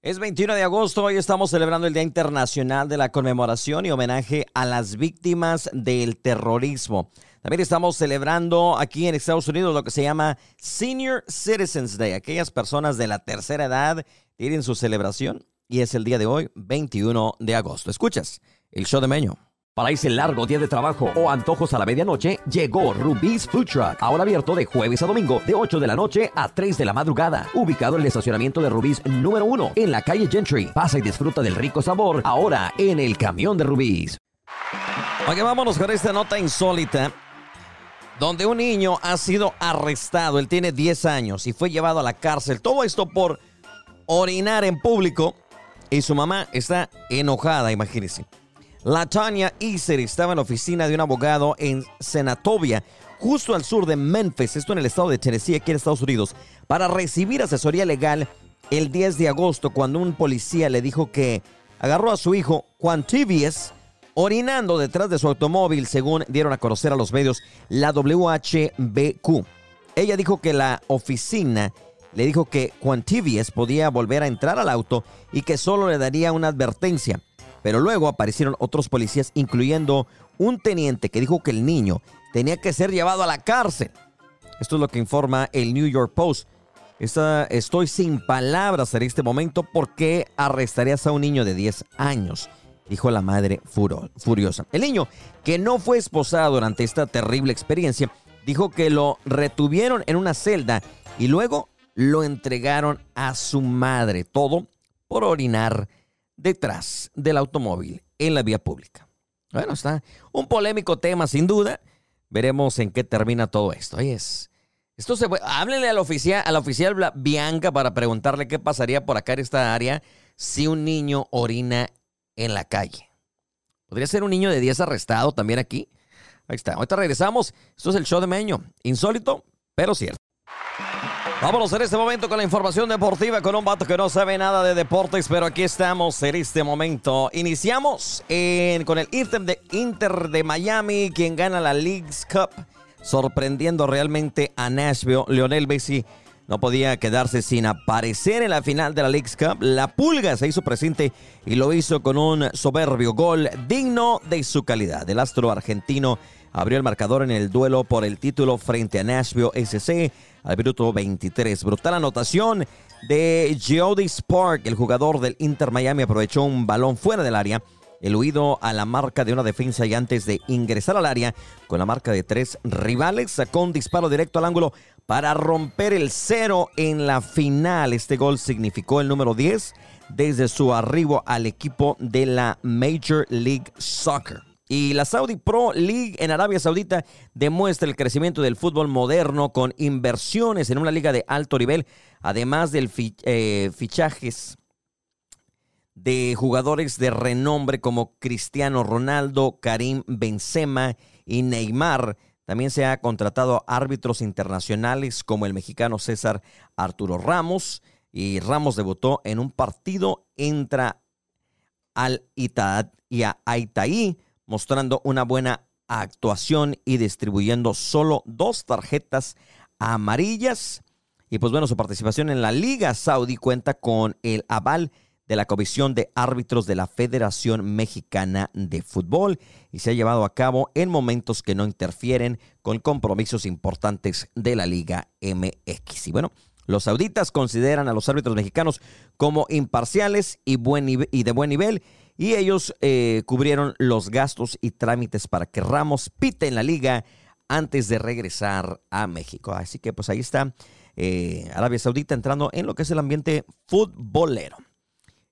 Es 21 de agosto, hoy estamos celebrando el Día Internacional de la Conmemoración y homenaje a las víctimas del terrorismo. También estamos celebrando aquí en Estados Unidos lo que se llama Senior Citizens Day. Aquellas personas de la tercera edad tienen su celebración y es el día de hoy, 21 de agosto. Escuchas el show de Meño. Para ese largo día de trabajo o antojos a la medianoche, llegó Rubí's Food Truck. Ahora abierto de jueves a domingo, de 8 de la noche a 3 de la madrugada. Ubicado en el estacionamiento de Rubí's número 1, en la calle Gentry. Pasa y disfruta del rico sabor, ahora en el camión de Rubí's. Ok, vámonos con esta nota insólita. Donde un niño ha sido arrestado, él tiene 10 años y fue llevado a la cárcel. Todo esto por orinar en público y su mamá está enojada, imagínense. La Tanya Iser estaba en la oficina de un abogado en Senatobia, justo al sur de Memphis, esto en el estado de Tennessee, aquí en Estados Unidos, para recibir asesoría legal el 10 de agosto, cuando un policía le dijo que agarró a su hijo, Juan Tibies, orinando detrás de su automóvil, según dieron a conocer a los medios la WHBQ. Ella dijo que la oficina le dijo que Juan Tibies podía volver a entrar al auto y que solo le daría una advertencia. Pero luego aparecieron otros policías, incluyendo un teniente que dijo que el niño tenía que ser llevado a la cárcel. Esto es lo que informa el New York Post. estoy sin palabras en este momento porque arrestarías a un niño de 10 años, dijo la madre furiosa. El niño, que no fue esposado durante esta terrible experiencia, dijo que lo retuvieron en una celda y luego lo entregaron a su madre, todo por orinar detrás del automóvil en la vía pública. Bueno, está un polémico tema sin duda. Veremos en qué termina todo esto. es, esto se háblenle al oficial, a la oficial Bianca para preguntarle qué pasaría por acá en esta área si un niño orina en la calle. Podría ser un niño de 10 arrestado también aquí. Ahí está. Ahorita regresamos. Esto es el show de Meño. Insólito, pero cierto. Vámonos en este momento con la información deportiva con un vato que no sabe nada de deportes, pero aquí estamos en este momento. Iniciamos con el Inter de, Inter de Miami, quien gana la League's Cup, sorprendiendo realmente a Nashville. Lionel Messi no podía quedarse sin aparecer en la final de la League's Cup. La Pulga se hizo presente y lo hizo con un soberbio gol digno de su calidad. El astro argentino abrió el marcador en el duelo por el título frente a Nashville SC al minuto 23. Brutal anotación de Jody Spark, el jugador del Inter Miami, aprovechó un balón fuera del área. El huido a la marca de una defensa y antes de ingresar al área con la marca de tres rivales sacó un disparo directo al ángulo para romper el cero en la final. Este gol significó el número 10 desde su arribo al equipo de la Major League Soccer. Y la Saudi Pro League en Arabia Saudita demuestra el crecimiento del fútbol moderno con inversiones en una liga de alto nivel, además del eh, fichajes de jugadores de renombre como Cristiano Ronaldo, Karim Benzema y Neymar. También se ha contratado árbitros internacionales como el mexicano César Arturo Ramos. Y Ramos debutó en un partido entre Al Ittihad y a Aitaí mostrando una buena actuación y distribuyendo solo dos tarjetas amarillas. Y pues bueno, su participación en la Liga Saudí cuenta con el aval de la Comisión de Árbitros de la Federación Mexicana de Fútbol y se ha llevado a cabo en momentos que no interfieren con compromisos importantes de la Liga MX. Y bueno, los sauditas consideran a los árbitros mexicanos como imparciales y, buen y de buen nivel y ellos eh, cubrieron los gastos y trámites para que Ramos pite en la liga antes de regresar a México. Así que pues ahí está eh, Arabia Saudita entrando en lo que es el ambiente futbolero.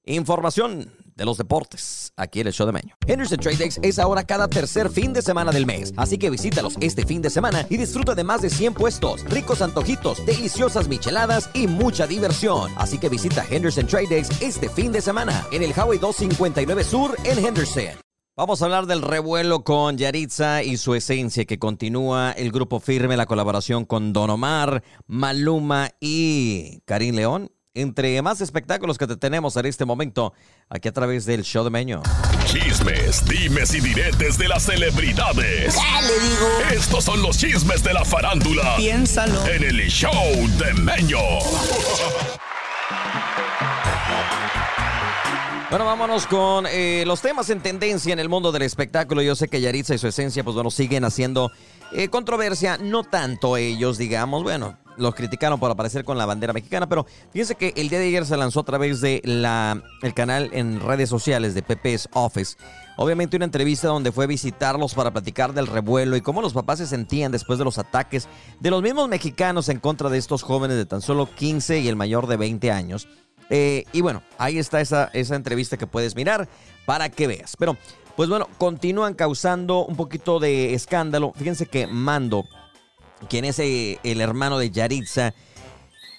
Información de los deportes aquí en el show de Meño. Henderson Trade Days es ahora cada tercer fin de semana del mes, así que visítalos este fin de semana y disfruta de más de 100 puestos, ricos antojitos, deliciosas micheladas y mucha diversión. Así que visita Henderson Trade Days este fin de semana en el Highway 259 Sur en Henderson. Vamos a hablar del revuelo con Yaritza y su esencia que continúa el grupo firme, la colaboración con Don Omar, Maluma y Karim León entre más espectáculos que te tenemos en este momento aquí a través del show de Meño. Chismes, dimes y diretes de las celebridades. ¿Qué le digo? Estos son los chismes de la farándula. Piénsalo. En el show de Meño. Bueno, vámonos con eh, los temas en tendencia en el mundo del espectáculo. Yo sé que Yaritza y su esencia, pues bueno, siguen haciendo eh, controversia. No tanto ellos, digamos. Bueno, los criticaron por aparecer con la bandera mexicana, pero fíjense que el día de ayer se lanzó a través de la, el canal en redes sociales de Pepe's Office. Obviamente una entrevista donde fue visitarlos para platicar del revuelo y cómo los papás se sentían después de los ataques de los mismos mexicanos en contra de estos jóvenes de tan solo 15 y el mayor de 20 años. Eh, y bueno, ahí está esa, esa entrevista que puedes mirar para que veas. Pero, pues bueno, continúan causando un poquito de escándalo. Fíjense que Mando, quien es eh, el hermano de Yaritza,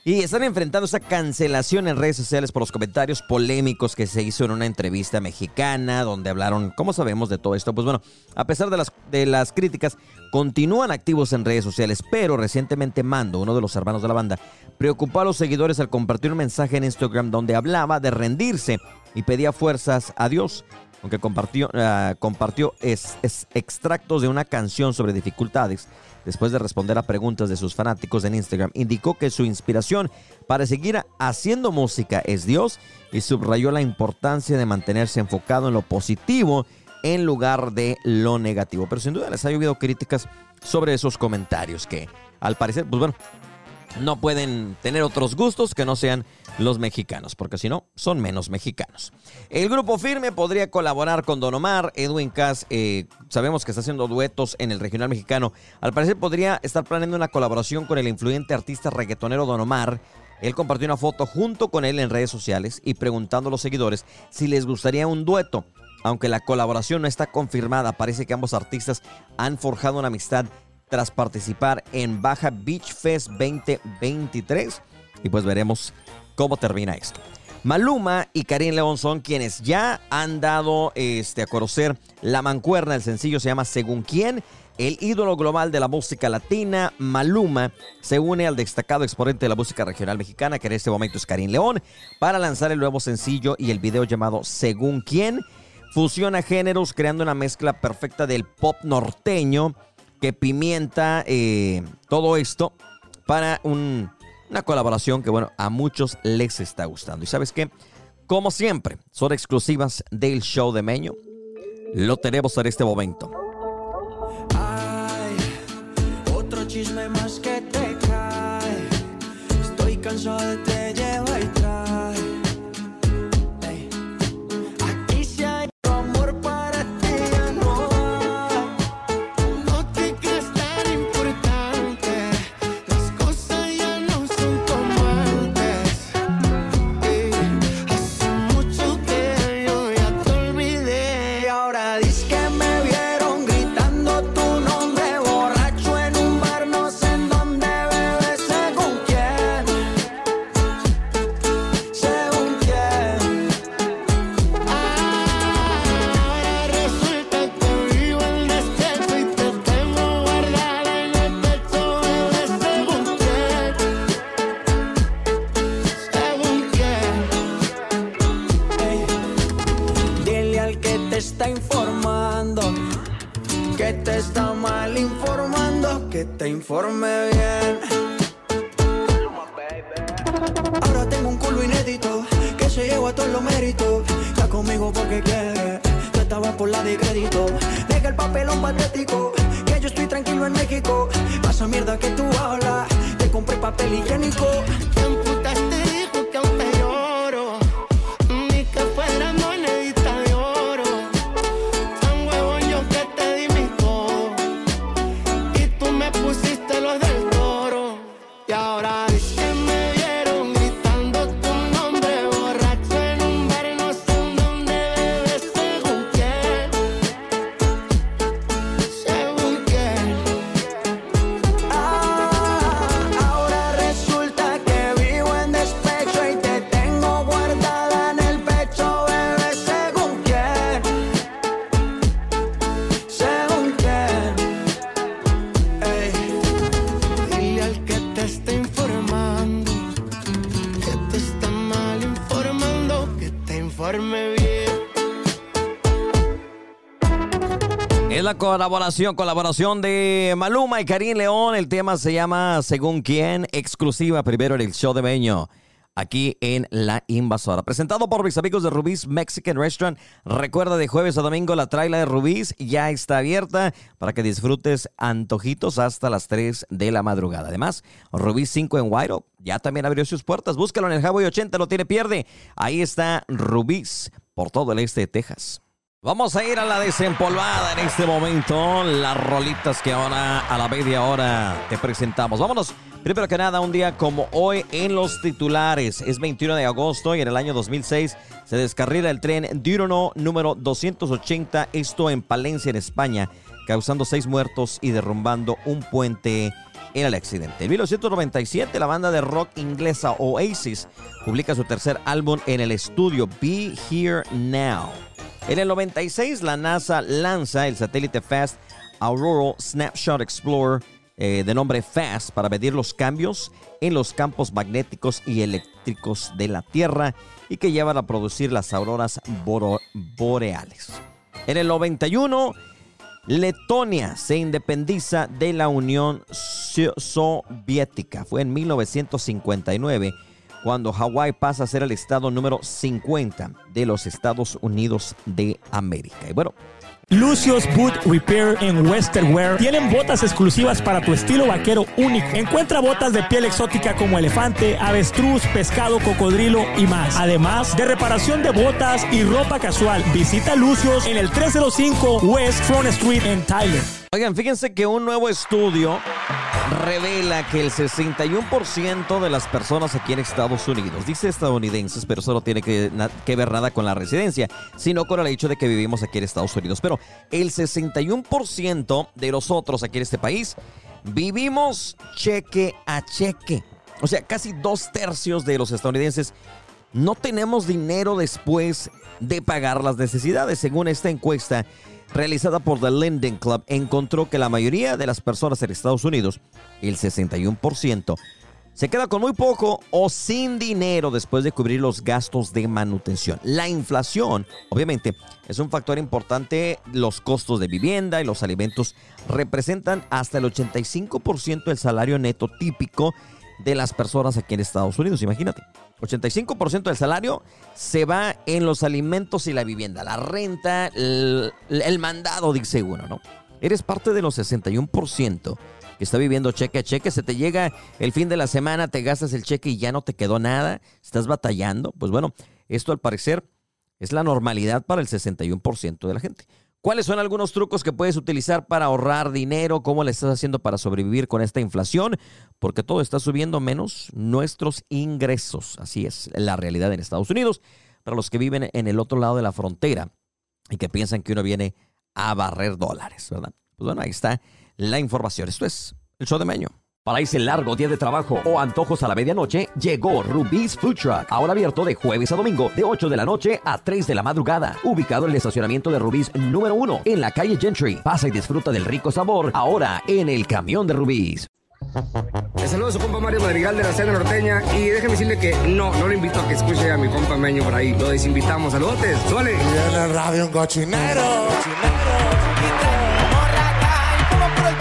y están enfrentando esa cancelación en redes sociales por los comentarios polémicos que se hizo en una entrevista mexicana donde hablaron, ¿cómo sabemos de todo esto? Pues bueno, a pesar de las, de las críticas, continúan activos en redes sociales, pero recientemente Mando, uno de los hermanos de la banda, preocupó a los seguidores al compartir un mensaje en Instagram donde hablaba de rendirse y pedía fuerzas a Dios aunque compartió, uh, compartió extractos de una canción sobre dificultades después de responder a preguntas de sus fanáticos en Instagram, indicó que su inspiración para seguir haciendo música es Dios y subrayó la importancia de mantenerse enfocado en lo positivo en lugar de lo negativo. Pero sin duda les ha llovido críticas sobre esos comentarios que al parecer, pues bueno, no pueden tener otros gustos que no sean los mexicanos, porque si no, son menos mexicanos. El grupo Firme podría colaborar con Don Omar, Edwin Cass, eh, sabemos que está haciendo duetos en el regional mexicano. Al parecer podría estar planeando una colaboración con el influyente artista reggaetonero Don Omar. Él compartió una foto junto con él en redes sociales y preguntando a los seguidores si les gustaría un dueto. Aunque la colaboración no está confirmada, parece que ambos artistas han forjado una amistad tras participar en Baja Beach Fest 2023. Y pues veremos cómo termina esto. Maluma y Karim León son quienes ya han dado este, a conocer la mancuerna. El sencillo se llama Según quién. El ídolo global de la música latina, Maluma, se une al destacado exponente de la música regional mexicana, que en este momento es Karim León, para lanzar el nuevo sencillo y el video llamado Según quién. Fusiona géneros creando una mezcla perfecta del pop norteño que pimienta eh, todo esto para un, una colaboración que, bueno, a muchos les está gustando. ¿Y sabes qué? Como siempre, son exclusivas del show de Meño. Lo tenemos en este momento. Te compré papel higiénico. Colaboración, colaboración de Maluma y Karim León. El tema se llama Según quién, exclusiva primero en el show de Meño. aquí en La Invasora. Presentado por mis amigos de Rubí's Mexican Restaurant. Recuerda de jueves a domingo la traila de Rubí's ya está abierta para que disfrutes antojitos hasta las 3 de la madrugada. Además, Rubí's 5 en White ya también abrió sus puertas. Búscalo en el Highway 80, no tiene pierde. Ahí está Rubí's por todo el este de Texas. Vamos a ir a la desempolvada en este momento. Las rolitas que ahora a la media hora te presentamos. Vámonos. Primero que nada, un día como hoy en los titulares. Es 21 de agosto y en el año 2006 se descarrila el tren Diurono número 280. Esto en Palencia, en España, causando seis muertos y derrumbando un puente en el accidente. En 1997, la banda de rock inglesa Oasis publica su tercer álbum en el estudio Be Here Now. En el 96, la NASA lanza el satélite FAST Aurora Snapshot Explorer eh, de nombre FAST para medir los cambios en los campos magnéticos y eléctricos de la Tierra y que llevan a producir las auroras boreales. En el 91, Letonia se independiza de la Unión Soviética. Fue en 1959 cuando Hawái pasa a ser el estado número 50 de los Estados Unidos de América. Y bueno, Lucio's Boot Repair en Western Wear tienen botas exclusivas para tu estilo vaquero único. Encuentra botas de piel exótica como elefante, avestruz, pescado, cocodrilo y más. Además de reparación de botas y ropa casual. Visita Lucios en el 305 West Front Street en Tyler. Oigan, fíjense que un nuevo estudio revela que el 61% de las personas aquí en Estados Unidos, dice estadounidenses, pero eso no tiene que, ver nada con la residencia, sino con el hecho de que vivimos aquí en Estados Unidos. Pero el 61% de nosotros aquí en este país vivimos cheque a cheque. O sea, casi dos tercios de los estadounidenses no tenemos dinero después de pagar las necesidades, según esta encuesta realizada por The Linden Club encontró que la mayoría de las personas en Estados Unidos, el 61%, se queda con muy poco o sin dinero después de cubrir los gastos de manutención. La inflación, obviamente, es un factor importante. Los costos de vivienda y los alimentos representan hasta el 85% del salario neto típico de las personas aquí en Estados Unidos. Imagínate. 85% del salario se va en los alimentos y la vivienda, la renta, el, mandado, dice uno, ¿no? Eres parte de los 61% que está viviendo cheque a cheque, se te llega el fin de la semana, te gastas el cheque y ya no te quedó nada, estás batallando. Pues bueno, esto al parecer es la normalidad para el 61% de la gente. ¿Cuáles son algunos trucos que puedes utilizar para ahorrar dinero? ¿Cómo le estás haciendo para sobrevivir con esta inflación? Porque todo está subiendo menos nuestros ingresos. Así es la realidad en Estados Unidos. Para los que viven en el otro lado de la frontera y que piensan que uno viene a barrer dólares, ¿verdad? Pues bueno, ahí está la información. Esto es el show de Meño. Para ese largo día de trabajo o antojos a la medianoche, llegó Rubí's Food Truck. Ahora abierto de jueves a domingo, de 8 de la noche a 3 de la madrugada. Ubicado en el estacionamiento de Rubí's número 1, en la calle Gentry. Pasa y disfruta del rico sabor, ahora en el camión de Rubí's. Le saludo a su compa Mario Madrigal de la Cena Norteña y déjeme decirle que no, no le invito a que escuche a mi compa Meño por ahí. Lo desinvitamos. Saludotes, suele. Y en el radio un cochinero. cochinero.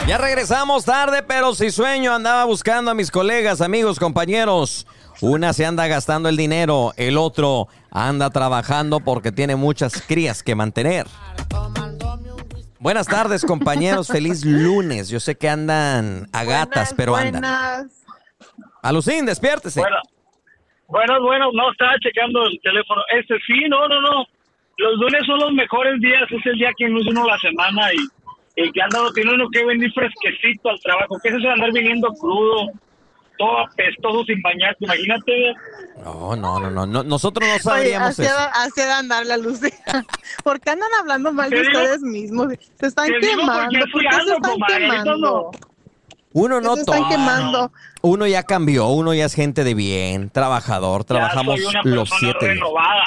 Ya regresamos tarde, pero si sueño andaba buscando a mis colegas, amigos, compañeros. Una se anda gastando el dinero, el otro anda trabajando porque tiene muchas crías que mantener. Buenas tardes, compañeros. Feliz lunes. Yo sé que andan a gatas, pero andan. Alucín, despiértese. Bueno, bueno, bueno, no estaba checando el teléfono. Este sí, no, no, no. Los lunes son los mejores días. Es el día que nos uno la semana y el que andado tiene uno que venir fresquecito al trabajo. ¿Qué es eso de andar viniendo crudo? Todo apestoso sin bañarse, imagínate. No, no, no, no, nosotros no sabríamos Oye, eso. Así de andar la luz. ¿Por qué andan hablando mal de digo- ustedes mismos? Se están quemando. porque ¿Por estoy qué se ando, están comadre, eso quemando? no. Uno no toma. quemando. Uno ya cambió, uno ya es gente de bien, trabajador, Ya trabajamos soy una los siete días. renovada.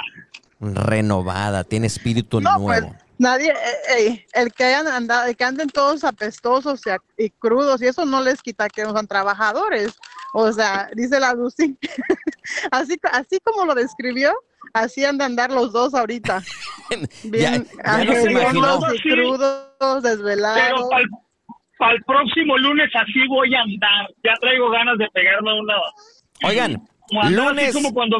Renovada, tiene espíritu No, pues nuevo. Nadie, eh, eh, el que hayan andado, el que anden todos apestosos y, a- y crudos, y eso no les quita que no sean trabajadores. O sea, dice la Lucy, así, así como lo describió, así han de andar los dos ahorita. Bien ya no se y crudos, desvelados. Pero para el próximo lunes así voy a andar. Ya traigo ganas de pegarme una. Oigan, Andaba así Lunes. como cuando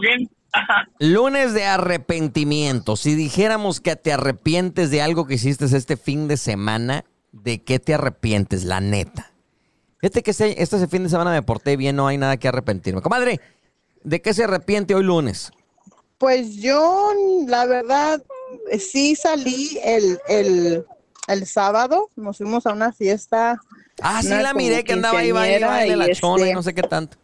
Lunes de arrepentimiento. Si dijéramos que te arrepientes de algo que hiciste este fin de semana, ¿de qué te arrepientes, la neta? Fíjate que este, este fin de semana me porté bien, no hay nada que arrepentirme. Comadre, ¿de qué se arrepiente hoy lunes? Pues yo, la verdad, sí salí el, el, el sábado, nos fuimos a una fiesta. Ah, sí la miré que andaba ahí, baile, baile, la chona y este, no sé qué tanto.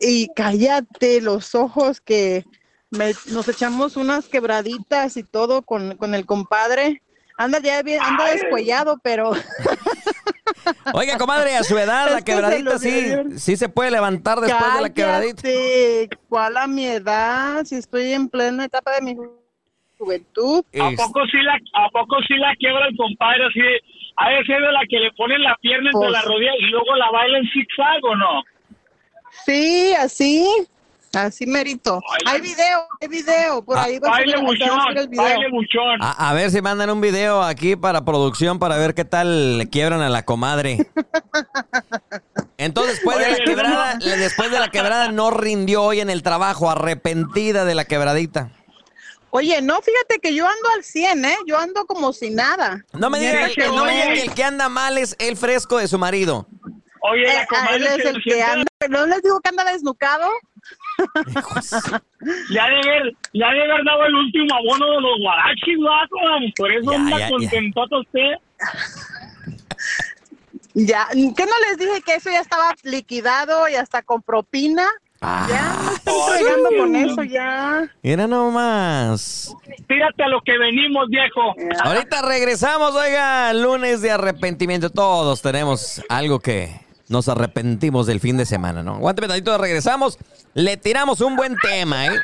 Y cállate los ojos que me- nos echamos unas quebraditas y todo con, con el compadre. Anda ya bien, anda descuellado, pero Oiga, comadre, a su edad, la quebradita sí, sí se puede levantar después de la quebradita. ¿Cuál a mi edad? Si estoy en plena etapa de mi ju- juventud. ¿A poco sí la, a poco sí la quiebra el compadre así? de- ¿Ha de ser de la que le ponen la pierna entre Pues- la rodilla y luego la baila en zigzag o no? Sí, así, así merito. Hay video, hay video, por ahí va a subir- buchón, el video. buchón. A, a ver si mandan un video aquí para producción para ver qué tal le quiebran a la comadre. Entonces, después de la quebrada, después de la quebrada no rindió hoy en el trabajo, arrepentida de la quebradita. Oye, no, fíjate que yo ando al 100, ¿eh? Yo ando como si nada. No me digan que, no me digan que el que anda mal es el fresco de su marido. Oye, Eh, la a comadre él es se el que siente- anda, ¿no les digo que anda desnucado? ha de haber, le ha de haber dado el último abono de los guarachis, vato. Por eso Ya, anda ya, ya. contentota usted. Ya, ¿qué no les dije que eso ya estaba liquidado y hasta con propina? Ah, Ya, me estoy fregando con eso ya. Mira nomás. Tírate a lo que venimos, viejo. Ahorita regresamos, oiga, lunes de arrepentimiento. Todos tenemos algo que nos arrepentimos del fin de semana, ¿no? Aguante tantito, regresamos. Le tiramos un buen tema, ¿eh?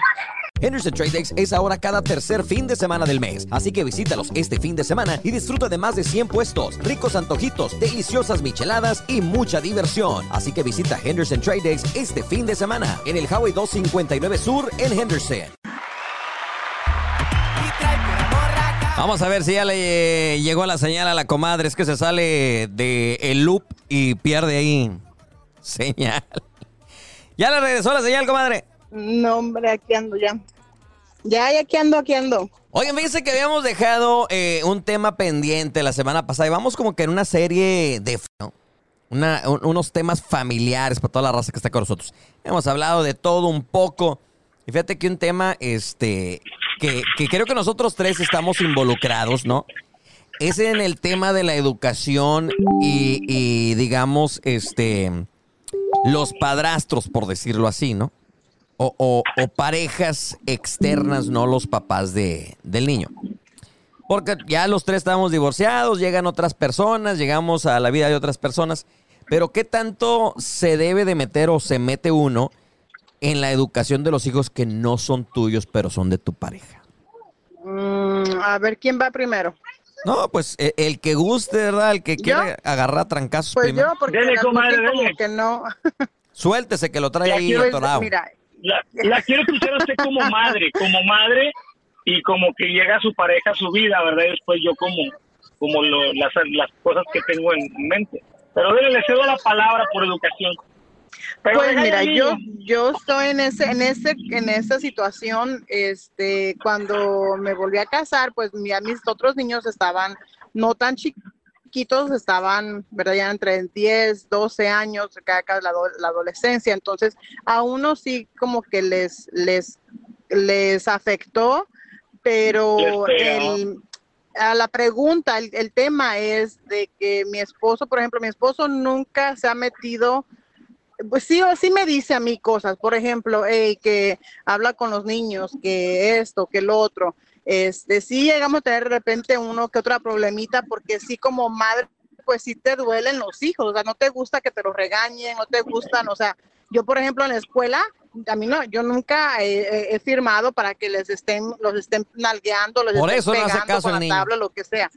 Henderson Trade Days es ahora cada tercer fin de semana del mes, así que visítalos este fin de semana y disfruta de más de 100 puestos, ricos antojitos, deliciosas micheladas y mucha diversión. Así que visita Henderson Trade Days este fin de semana en el Highway 259 Sur en Henderson. Vamos a ver si ya le eh, llegó la señal a la comadre. Es que se sale de el loop y pierde ahí señal. ¿Ya le regresó la señal, comadre? No, hombre, aquí ando ya. Ya, ya aquí ando, aquí ando. Oigan, fíjense que habíamos dejado eh, un tema pendiente la semana pasada y vamos como que en una serie de... ¿no? Una- un- unos temas familiares para toda la raza que está con nosotros. Hemos hablado de todo un poco. Y fíjate que un tema este, que, que creo que nosotros tres estamos involucrados, ¿no? Es en el tema de la educación y, y, digamos, este, los padrastros, por decirlo así, ¿no? O, o- parejas externas, no los papás de, del niño. Porque ya los tres estamos divorciados, llegan otras personas, llegamos a la vida de otras personas. Pero ¿qué tanto se debe de meter o se mete uno en la educación de los hijos que no son tuyos, pero son de tu pareja? Mm, a ver, ¿quién va primero? No, pues e- el, que guste, ¿verdad? El que quiera agarrar a trancazos Pues primero. yo, porque Dele, comadre, como que no. Suéltese que lo trae Ya ahí quiero- atorado. Mira, La, la quiero escuchar a usted como madre, como madre y como que llega su pareja a su vida, ¿verdad? Y después yo como, como lo- las, las cosas que tengo en mente. Pero dele, le cedo la palabra por educación. Pero pues mira, yo yo estoy en ese en ese en esa situación este cuando me volví a casar, pues ya mis otros niños estaban no tan chiquitos, estaban, ¿verdad? Ya entre 10, 12 años, cada, la, la adolescencia, entonces a uno sí como que les les les afectó, pero el a la pregunta, el, el tema es de que mi esposo, por ejemplo, mi esposo nunca se ha metido pues sí o sí me dice a mí cosas, por ejemplo, hey, que habla con los niños, que esto, que lo otro. Este, sí llegamos a tener de repente uno que otra problemita, porque sí como madre, pues sí te duelen los hijos, o sea, no te gusta que te los regañen, no te gustan, o sea, yo por ejemplo en la escuela, a mí no, yo nunca he, firmado para que les estén, los estén nalgueando, los Por estén eso no hace pegando caso con el la niño. tabla, lo que sea.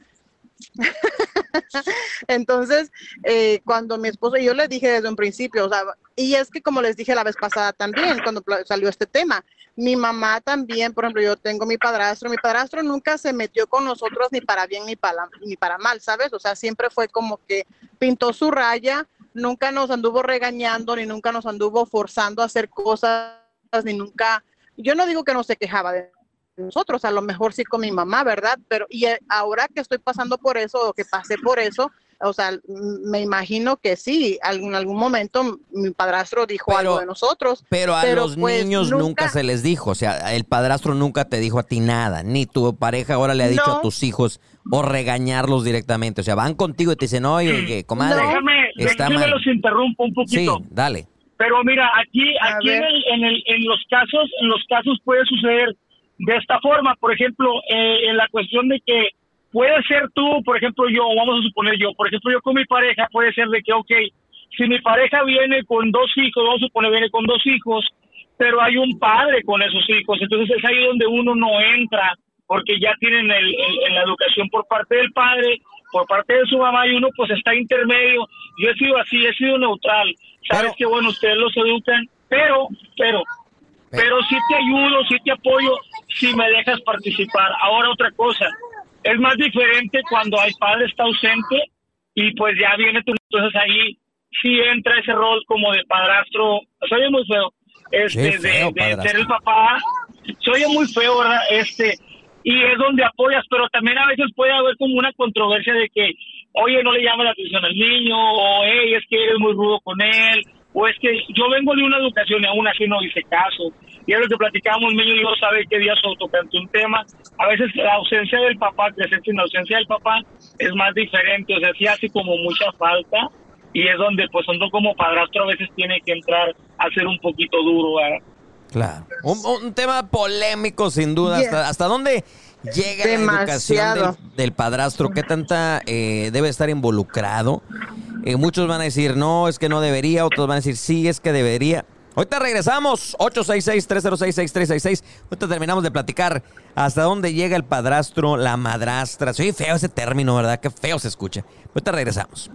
Entonces, eh, cuando mi esposo, yo le dije desde un principio, o sea, y es que como les dije la vez pasada también, cuando salió este tema, mi mamá también, por ejemplo, yo tengo mi padrastro, mi padrastro nunca se metió con nosotros ni para bien ni para, ni para mal, ¿sabes? O sea, siempre fue como que pintó su raya, nunca nos anduvo regañando ni nunca nos anduvo forzando a hacer cosas ni nunca, yo no digo que no se quejaba de nosotros, a lo mejor sí con mi mamá, ¿verdad? Pero y eh, ahora que estoy pasando por eso o que pasé por eso, o sea, me imagino que sí, en algún momento mi padrastro dijo Pero- algo de nosotros. Pero a los pues, niños nunca... se les dijo, o sea, el padrastro nunca te dijo a ti nada, ni tu pareja ahora le ha dicho No. a tus hijos o regañarlos directamente, o sea, van contigo y te dicen, oye, que, comadre, Déjame, está déjame mal. los interrumpo un Sí, poquito. dale. Pero mira, aquí, aquí en, el, en, el, en los casos, en los casos puede suceder de esta forma. Por ejemplo, eh, en la cuestión de que puede ser tú, por ejemplo, yo, vamos a suponer yo, por ejemplo, yo con mi pareja puede ser de que, ok, si mi pareja viene con dos hijos, vamos a suponer viene con dos hijos, pero hay un padre con esos hijos, entonces es ahí donde uno no entra, porque ya tienen el, el- el- la educación por parte del padre, por parte de su mamá, y uno pues está intermedio. Yo he sido así, he sido neutral. Sabes Pero- que bueno, ustedes los educan, pero, pero, pero sí te ayudo, sí te apoyo, si me dejas participar. Ahora otra cosa, es más diferente cuando el padre está ausente y pues ya viene tú, entonces ahí sí entra ese rol como de padrastro, se oye muy feo, este, feo, de, ser el papá, se oye muy feo, ¿verdad? Este, y es donde apoyas, pero también a veces puede haber como una controversia de que, oye, no le llama la atención al niño, o hey, es que eres muy rudo con él, o es que yo vengo de una educación y aún así no hice caso. Y es lo que platicábamos, niño y yo sabe qué día solo tocante un tema. A veces la ausencia del papá, crecer sin la ausencia del papá, es más diferente, o sea, sí hace como mucha falta. Y es donde, pues, uno como padrastro a veces tiene que entrar a ser un poquito duro, ¿verdad? Claro. Un, un tema polémico, sin duda. Yeah. ¿Hasta, hasta dónde llega la educación Demasiado. del, del padrastro? ¿Qué tanta eh, debe estar involucrado? Eh, muchos van a decir, no, es que no debería. Otros van a decir, sí, es que debería. Ahorita regresamos, 866-306-6366. Ahorita terminamos de platicar hasta dónde llega el padrastro, la madrastra. Soy feo ese término, ¿verdad? Qué feo se escucha. Ahorita regresamos.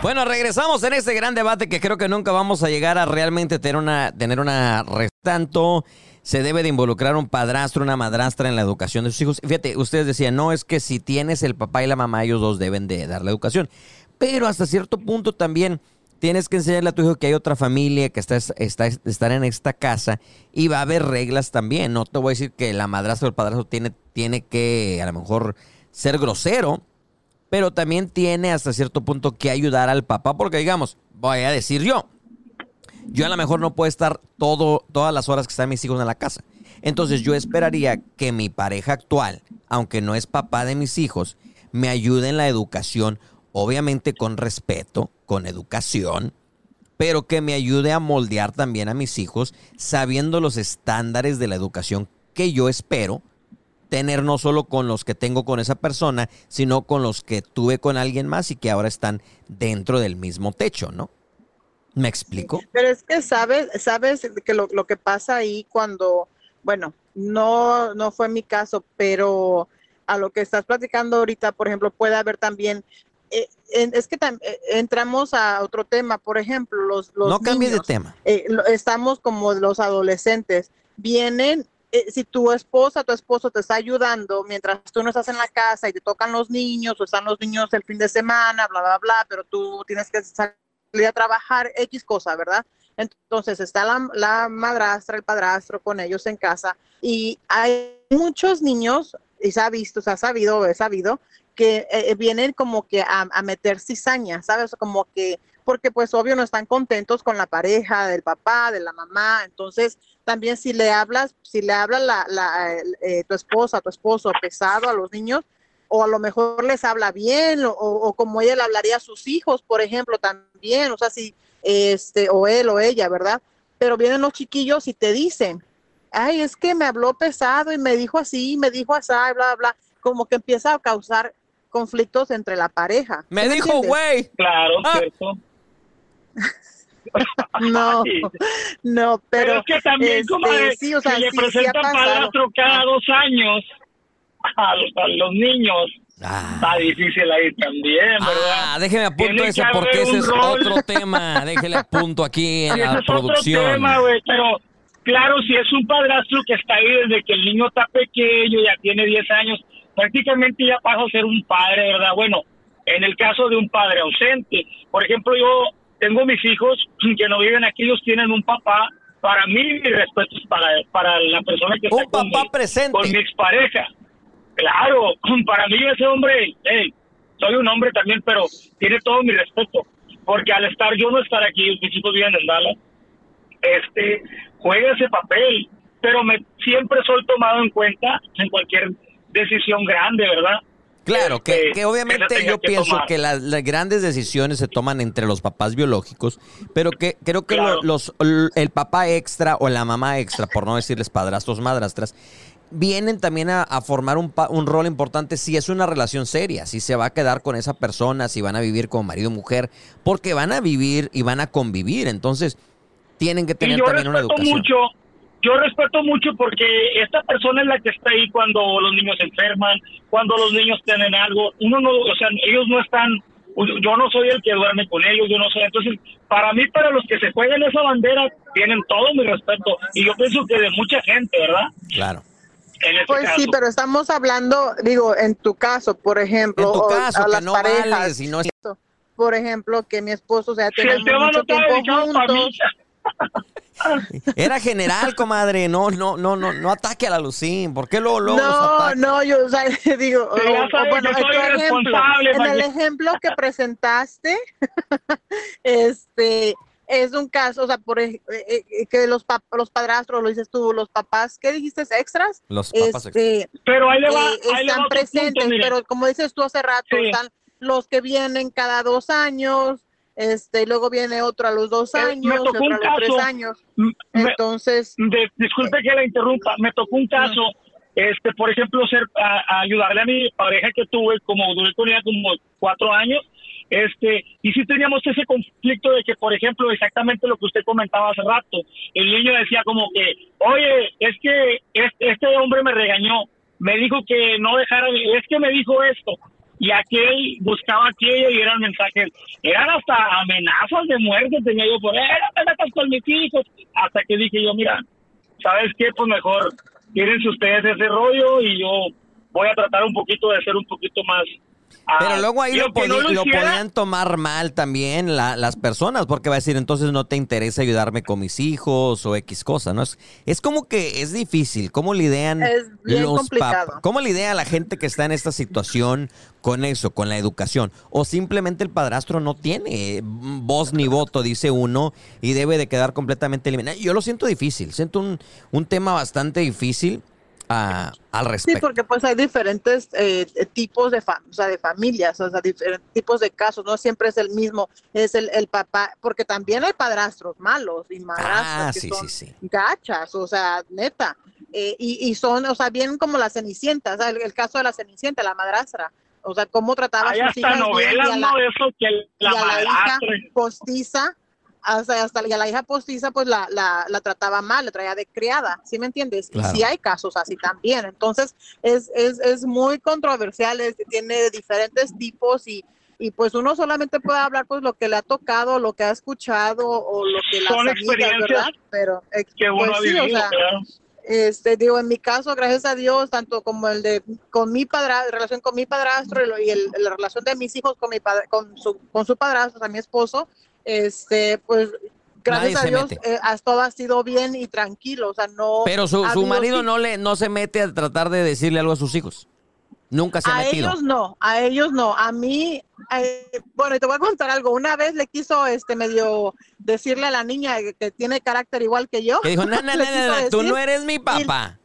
Bueno, regresamos en este gran debate que creo que nunca vamos a llegar a realmente tener una, tener una tanto se debe de involucrar un padrastro, una madrastra en la educación de sus hijos. Fíjate, ustedes decían, no, es que si tienes el papá y la mamá, ellos dos deben de dar la educación. Pero hasta cierto punto también tienes que enseñarle a tu hijo que hay otra familia, que está, está, en esta casa y va a haber reglas también. No te voy a decir que la madrastra o el padrastro tiene, tiene que a lo mejor ser grosero, pero también tiene hasta cierto punto que ayudar al papá, porque digamos, voy a decir yo, yo a lo mejor no puedo estar todo, todas las horas que están mis hijos en la casa. Entonces yo esperaría que mi pareja actual, aunque no es papá de mis hijos, me ayude en la educación, obviamente con respeto, con educación, pero que me ayude a moldear también a mis hijos, sabiendo los estándares de la educación que yo espero tener no solo con los que tengo con esa persona, sino con los que tuve con alguien más y que ahora están dentro del mismo techo, ¿no? ¿Me explico? Pero es que sabes, sabes que lo, lo que pasa ahí cuando, bueno, no, no fue mi caso, pero a lo que estás platicando ahorita, por ejemplo, puede haber también, eh, es que eh, entramos a otro tema, por ejemplo, los, los no cambies de tema. eh, lo- estamos como los adolescentes, vienen, eh, si tu esposa, tu esposo te está ayudando mientras tú no estás en la casa y te tocan los niños o están los niños el fin de semana, bla, bla, bla, pero tú tienes que salir a trabajar X cosa, ¿verdad? Entonces está la, la madrastra, el padrastro con ellos en casa y hay muchos niños, y se ha visto, se ha sabido, he sabido, que eh, vienen como que a, a meter cizaña, ¿sabes? Como que, porque pues obvio no están contentos con la pareja, del papá, de la mamá, entonces también si le hablas, si le habla la, la, eh, tu esposa, tu esposo pesado a los niños, o a lo mejor les habla bien, o, o como ella le hablaría a sus hijos, por ejemplo, también, o sea, si, este, o él o ella, ¿verdad? Pero vienen los chiquillos y te dicen, ay, es que me habló pesado y me dijo así, me dijo así, bla, bla, como que empieza a causar conflictos entre la pareja. Me ¿Sí dijo, güey. Claro, Ah. cierto. No, no, pero, Pero, es que también, este, comadre, sí, o sea, si le sí, presentan padrastro cada dos años a los, a los niños, Ah, está difícil ahí también, ¿verdad? ah, déjeme apunto que porque ese es rol. otro tema. Déjele apunto aquí en la es otro producción. tema, güey, pero claro, si es un padrastro que está ahí desde que el niño está pequeño, ya tiene 10 años, prácticamente ya pasa a ser un padre, ¿verdad? Bueno, en el caso de un padre ausente, por ejemplo, yo tengo mis hijos que no viven aquí, ellos tienen un papá. Para mí, mi respeto es para, para la persona que Un está con papá mi- presente. con mi expareja. Claro, para mí ese hombre, hey, soy un hombre también, pero tiene todo mi respeto. Porque al estar yo no estar aquí, mis hijos viven en Dallas, este, juega ese papel. Pero me siempre soy tomado en cuenta en cualquier decisión grande, ¿verdad? Claro, que, Este, que obviamente que yo que pienso tomar. que las, las grandes decisiones se toman entre los papás biológicos, pero que creo que Claro. los, el papá extra o la mamá extra, por no decirles padrastros, madrastras, vienen también a, a formar un, un rol importante si es una relación seria, si se va a quedar con esa persona, si van a vivir como marido o mujer, porque van a vivir y van a convivir, entonces tienen que Y tener yo también una educación. mucho, yo respeto mucho porque esta persona es la que está ahí cuando los niños se enferman, cuando los niños tienen algo. Uno no, o sea, ellos no están, yo no soy el que duerme con ellos, yo no soy. Entonces, para mí, para los que se juegan esa bandera, tienen todo mi respeto. Y yo pienso que de mucha gente, ¿verdad? Claro. Este Pues caso. sí, pero estamos hablando, digo, en tu caso, por ejemplo, En tu o caso, a que las no parejas. vales y no es- Por ejemplo, que mi esposo, o sea, Si el tenemos tema no mucho está tiempo juntos. Era general, comadre, no, no, no, no, no ataque a la Lucín, ¿por qué luego, luego No, no, yo, o sea, digo, o bueno, soy ejemplo, en el ejemplo que presentaste, este, es un caso, o sea, por ej- eh, eh, que los pap- los padrastros, lo dices tú, los papás, ¿qué dijiste? ¿Extras? Los papás este, Pero ahí le va, eh, ahí le va están presentes, punto, pero como dices tú hace rato, Sí. están los que vienen cada dos años, este, y luego viene otro a los dos Eh, me años, otro a los tres años. Entonces, de- disculpe que la interrumpa, me tocó un caso, este, por ejemplo, ser a, a ayudarle a mi pareja que tuve, como duré con ella como cuatro años, este, y sí teníamos ese conflicto de que, por ejemplo, exactamente lo que usted comentaba hace rato, el niño decía como que, oye, es que este, este hombre me regañó, me dijo que no dejara, es que me dijo esto, y aquel buscaba aquello y eran mensajes, eran hasta amenazas de muerte, tenía yo por, eh, no te metas con mis hijos, hasta que dije yo, mira, ¿sabes qué? Pues mejor tírense ustedes ese rollo y yo voy a tratar un poquito de ser un poquito más... ah, Pero luego ahí lo, no lo hiciera, podían tomar mal también la- las personas, porque va a decir, entonces no te interesa ayudarme con mis hijos o X cosa, ¿no? Es, es como que es difícil, ¿cómo lidian los papás? ¿Cómo lidia la gente que está en esta situación con eso, con la educación? O simplemente el padrastro no tiene voz ni voto, dice uno, y debe de quedar completamente eliminado. Yo lo siento difícil, siento un, un tema bastante difícil al Sí, respecto. porque pues hay diferentes eh, tipos de, o sea, de familias, o sea, diferentes tipos de casos, no siempre es el mismo, es el, el papá, porque también hay padrastros malos y madrastras Ah, que sí, son sí, sí. gachas, o sea, neta, eh, y, y son, o sea, bien como la cenicienta, o sea, el, el caso de la cenicienta, la madrastra, o sea, cómo trataba a hay sus hasta hijas novelas, y a la, ¿no? De eso que y la a la hija postiza, hasta, hasta y a la hija postiza, pues la, la, la trataba mal, la traía de criada, ¿sí me entiendes? Claro. Y sí hay casos así también. Entonces, es, es, es muy controversial, es- tiene diferentes tipos y, y pues uno solamente puede hablar pues lo que le ha tocado, lo que ha escuchado o lo que las Son amigas, experiencias ¿verdad? Pero ex- que uno pues ha sí, vivido, o sea, este, digo, en mi caso, gracias a Dios, tanto como el de con mi padrastro, relación con mi padrastro y el- la relación de mis hijos con mi padre, con su, con su padrastro, o sea, mi esposo, este, pues gracias Nadie a Dios, eh, todo ha sido bien y tranquilo, o sea, no. Pero su, su marido no le no se mete a tratar de decirle algo a sus hijos. Nunca se ha A metido. ellos no, a ellos no, a mí, eh, bueno, y te voy a contar algo. Una vez le quiso, este, medio decirle a la niña que, tiene carácter igual que yo. Que dijo, no, no, no, quiso no, no, tú no eres mi papá.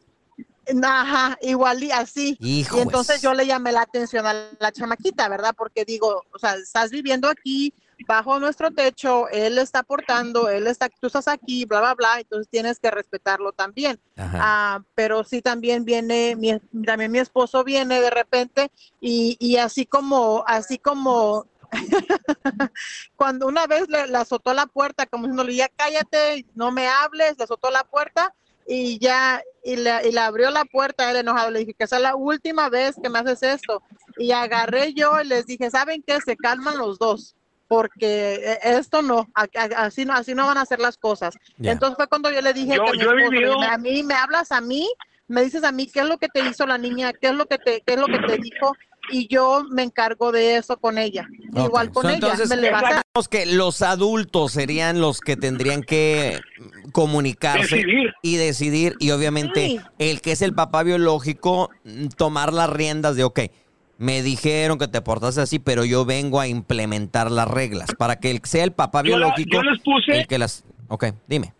Ajá, igual y así. Hijo, y entonces yo le llamé la atención a la chamaquita, ¿verdad? Porque digo, o sea, estás viviendo aquí bajo nuestro techo, él está aportando, él está, tú estás aquí, bla, bla, bla, entonces tienes que respetarlo también. Ajá. Ah, pero sí también viene, mi, también mi esposo viene de repente y, y así como, así como cuando una vez le, le azotó la puerta, como diciéndole, ya cállate, no me hables, le azotó la puerta y ya, y le, y le abrió la puerta, él enojado, le dije que esa es la última vez que me haces esto. Y agarré yo y les dije, ¿saben qué? Se calman los dos, porque eh, esto no, así no, así no van a hacer las cosas. Entonces fue cuando yo le dije Yo- que mi esposo, vivido- a mí me hablas a mí, me dices a mí qué es lo que te hizo la niña, qué es lo que te, qué es lo que te dijo, y yo me encargo de eso con ella. Igual con So, ella. entonces, me levanta- que los adultos serían los que tendrían que comunicarse Decidir. y decidir, y obviamente Sí. el que es el papá biológico, mm, tomar las riendas de, ok, me dijeron que te portaste así, pero yo vengo a implementar las reglas para que el- sea el papá Yo la- biológico yo les puse- el que las... Ok, dime.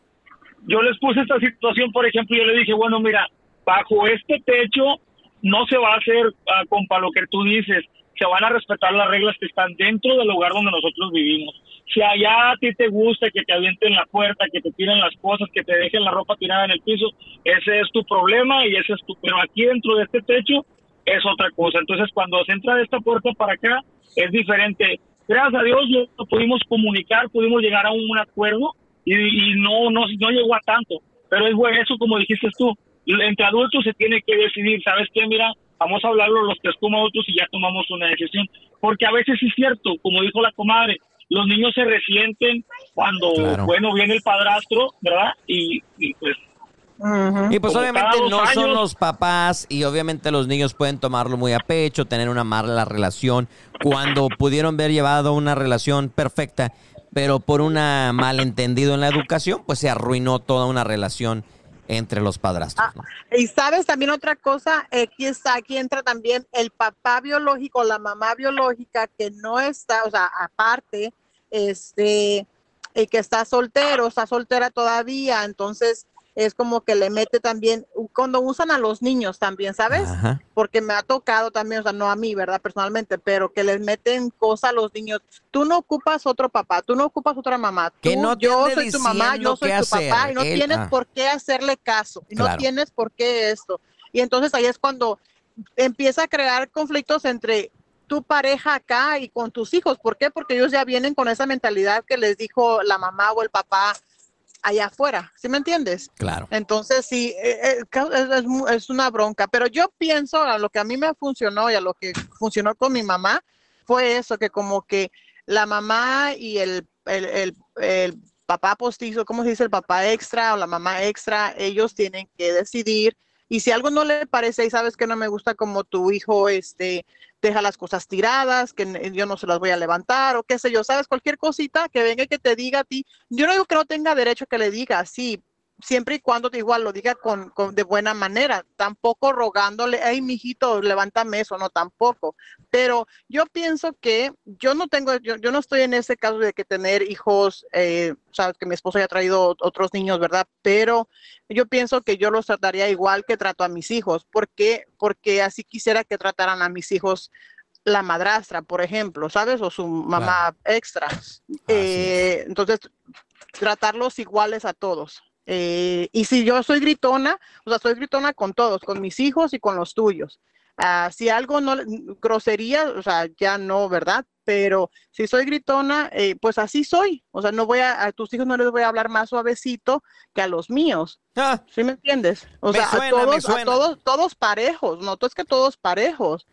yo les puse esta situación, por ejemplo, yo le dije, bueno, mira, bajo este techo no se va a hacer ah, compa lo que tú dices, se van a respetar las reglas que están dentro del lugar donde nosotros vivimos. Si allá a ti te gusta que te avienten la puerta, que te tiren las cosas, que te dejen la ropa tirada en el piso, ese es tu problema y ese es tu... Pero aquí dentro de este techo es otra cosa. Entonces, cuando se entra de esta puerta para acá, es diferente. Gracias a Dios lo pudimos comunicar, pudimos llegar a un acuerdo y, no, no, no llegó a tanto. Pero es bueno, eso como dijiste tú, entre adultos se tiene que decidir, ¿sabes qué? Mira, vamos a hablarlo los tres como adultos y ya tomamos una decisión. Porque a veces sí es cierto, como dijo la comadre, los niños se resienten cuando, Claro. bueno, viene el padrastro, ¿verdad? Y, y pues Y pues Como obviamente no son los papás y obviamente los niños pueden tomarlo muy a pecho, tener una mala relación cuando pudieron ver llevado una relación perfecta, pero por un malentendido en la educación, pues se arruinó toda una relación entre los padrastros. ¿no? Y sabes también otra cosa, aquí está, aquí entra también el papá biológico, la mamá biológica que no está, o sea, aparte, este, y que está soltero, está soltera todavía, entonces es como que le mete también, cuando usan a los niños también, ¿sabes? Ajá. Porque me ha tocado también, o sea, no a mí, ¿verdad? Personalmente, pero que les meten cosas a los niños. Tú no ocupas otro papá, tú no ocupas otra mamá. Que no yo soy tu mamá, yo soy tu papá y no Él- tienes ah. por qué hacerle caso. Y no tienes por qué esto. Y entonces ahí es cuando empieza a crear conflictos entre tu pareja acá y con tus hijos. ¿Por qué? Porque ellos ya vienen con esa mentalidad que les dijo la mamá o el papá allá afuera. ¿Sí me entiendes? Claro. Entonces, sí, eh, eh, es, es una bronca, pero yo pienso a lo que a mí me funcionó y a lo que funcionó con mi mamá fue eso, que como que la mamá y el, el, el- el papá postizo, ¿cómo se dice? El papá extra o la mamá extra, ellos tienen que decidir. Y si algo no le parece y sabes que no me gusta como tu hijo este, deja las cosas tiradas, que yo no se las voy a levantar o qué sé yo, sabes, cualquier cosita que venga y que te diga a ti, yo no digo que no tenga derecho que le diga, sí, siempre y cuando te igual lo diga con, con- de buena manera, tampoco rogándole, ay, mijito, levántame eso, no, tampoco. Pero yo pienso que yo no tengo, yo, yo no estoy en ese caso de que tener hijos, eh, sabes que mi esposo ya ha traído otros niños, ¿verdad? Pero yo pienso que yo los trataría igual que trato a mis hijos. ¿Por qué? Porque así quisiera que trataran a mis hijos la madrastra, por ejemplo, ¿sabes? O su mamá extra. Eh, entonces, tratarlos iguales a todos. Eh, y si yo soy gritona, o sea, soy gritona con todos, con mis hijos y con los tuyos. Ah, si algo no, grosería, o sea, ya no, ¿verdad? Pero si soy gritona, eh, pues así soy. O sea, no voy a, a tus hijos no les voy a hablar más suavecito que a los míos. Ah, ¿Sí me entiendes? O Me sea, suena, a todos, a todos, todos parejos, no es que todos parejos,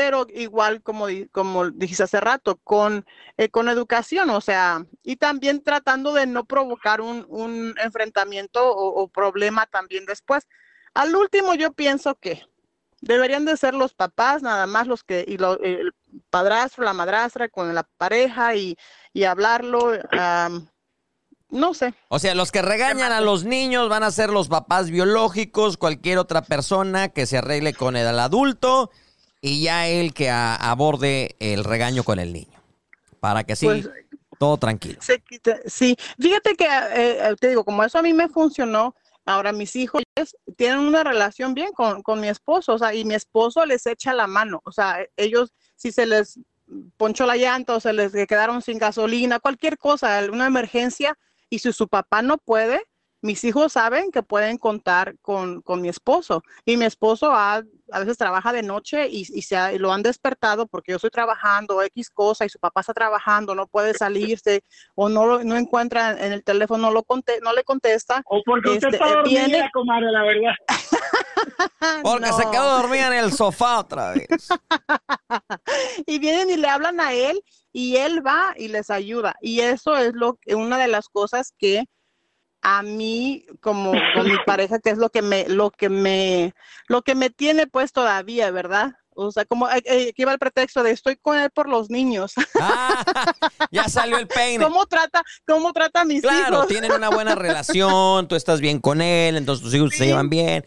pero igual como, como dijiste hace rato, con, eh, con educación, o sea, y también tratando de no provocar un, un enfrentamiento o, o problema también después. Al último, yo pienso que deberían de ser los papás, nada más los que, y lo- el padrastro, la madrastra con la pareja y, y hablarlo, am, no sé. O sea, los que regañan a los niños van a ser los papás biológicos, cualquier otra persona que se arregle con el adulto y ya él que a- aborde el regaño con el niño. Para que sí, Pues, todo tranquilo. Se quita- sí, fíjate que eh, eh, te digo, como eso a mí me funcionó, ahora mis hijos tienen una relación bien con, con mi esposo, o sea, y mi esposo les echa la mano, o sea, ellos si se les ponchó la llanta o se les quedaron sin gasolina, cualquier cosa, una emergencia, y si su papá no puede, mis hijos saben que pueden contar con, con mi esposo. Y mi esposo ha- a veces trabaja de noche y, y se ha- y lo han despertado porque yo estoy trabajando X cosa y su papá está trabajando, no puede salirse o no, lo- no encuentra en el teléfono, no, lo conte- no le contesta. O porque usted Este, está dormida, viene- comadre, la verdad. Porque se quedó dormida en el sofá otra vez. y vienen y le hablan a él y él va y les ayuda. Y eso es lo que una de las cosas que a mí como con mi pareja que es lo que me lo que me lo que me tiene pues todavía, ¿verdad? O sea, como eh, eh, que iba el pretexto de estoy con él por los niños. Ah, ya salió el peine. ¿Cómo trata, cómo trata a mis Claro, hijos? tienen una buena relación, tú estás bien con él, entonces tus hijos se llevan bien.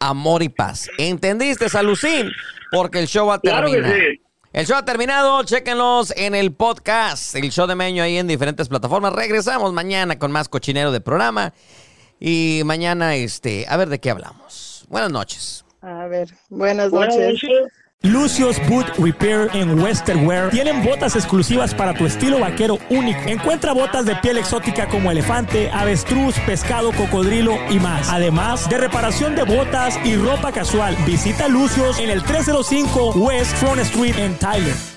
Amor y paz. ¿Entendiste, Salucín? Porque el show ha Claro que sí. El show ha terminado, chéquenlos en el podcast, el show de Meño ahí en diferentes plataformas. Regresamos mañana con más cochinero de programa. Y mañana, este, a ver de qué hablamos. Buenas noches. A ver, buenas Buenas noches. noches. Lucios Boot Repair en Western Wear tienen botas exclusivas para tu estilo vaquero único. Encuentra botas de piel exótica como elefante, avestruz, pescado, cocodrilo y más. Además de reparación de botas y ropa casual. Visita Lucios en el 305 West Front Street en Tyler.